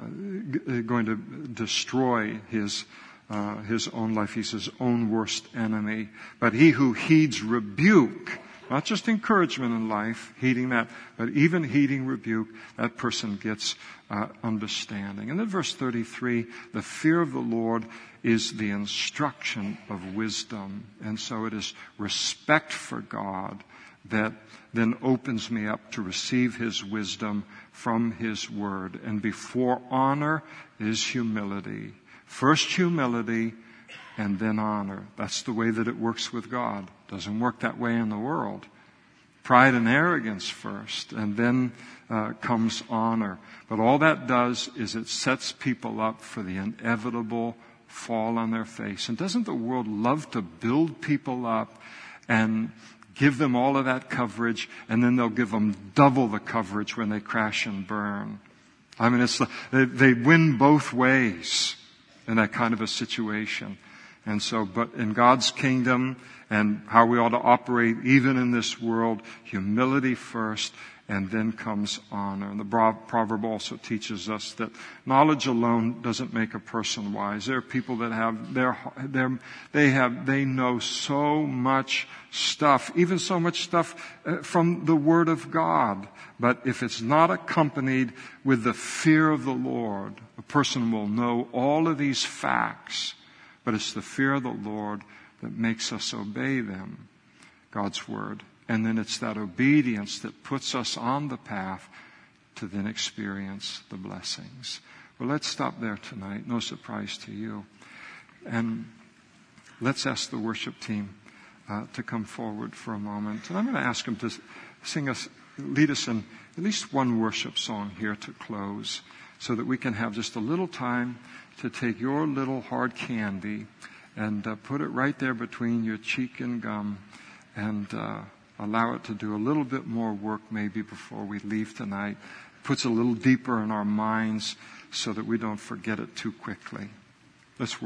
g- going to destroy his uh, his own life. He's his own worst enemy. But he who heeds rebuke, not just encouragement in life, heeding that, but even heeding rebuke, that person gets uh, understanding. And then verse 33, the fear of the Lord is the instruction of wisdom. And so it is respect for God that then opens me up to receive his wisdom from his word. And before honor is humility. First humility and then honor. That's the way that it works with God. Doesn't work that way in the world. Pride and arrogance first, and then uh, comes honor. But all that does is it sets people up for the inevitable fall on their face. And doesn't the world love to build people up and give them all of that coverage, and then they'll give them double the coverage when they crash and burn? I mean, it's, they, they win both ways in that kind of a situation. And so, but in God's kingdom and how we ought to operate even in this world, humility first, and then comes honor. And the proverb also teaches us that knowledge alone doesn't make a person wise. There are people that have their, their they have, they know so much stuff, even so much stuff uh, from the Word of God. But if it's not accompanied with the fear of the Lord, a person will know all of these facts, but it's the fear of the Lord that makes us obey them, God's Word. And then it's that obedience that puts us on the path to then experience the blessings. Well, let's stop there tonight. No surprise to you. And let's ask the worship team uh, to come forward for a moment. And I'm going to ask them to sing us, lead us in at least one worship song here to close so that we can have just a little time to take your little hard candy and uh, put it right there between your cheek and gum and uh, allow it to do a little bit more work maybe before we leave tonight, puts a little deeper in our minds so that we don't forget it too quickly. Let's work.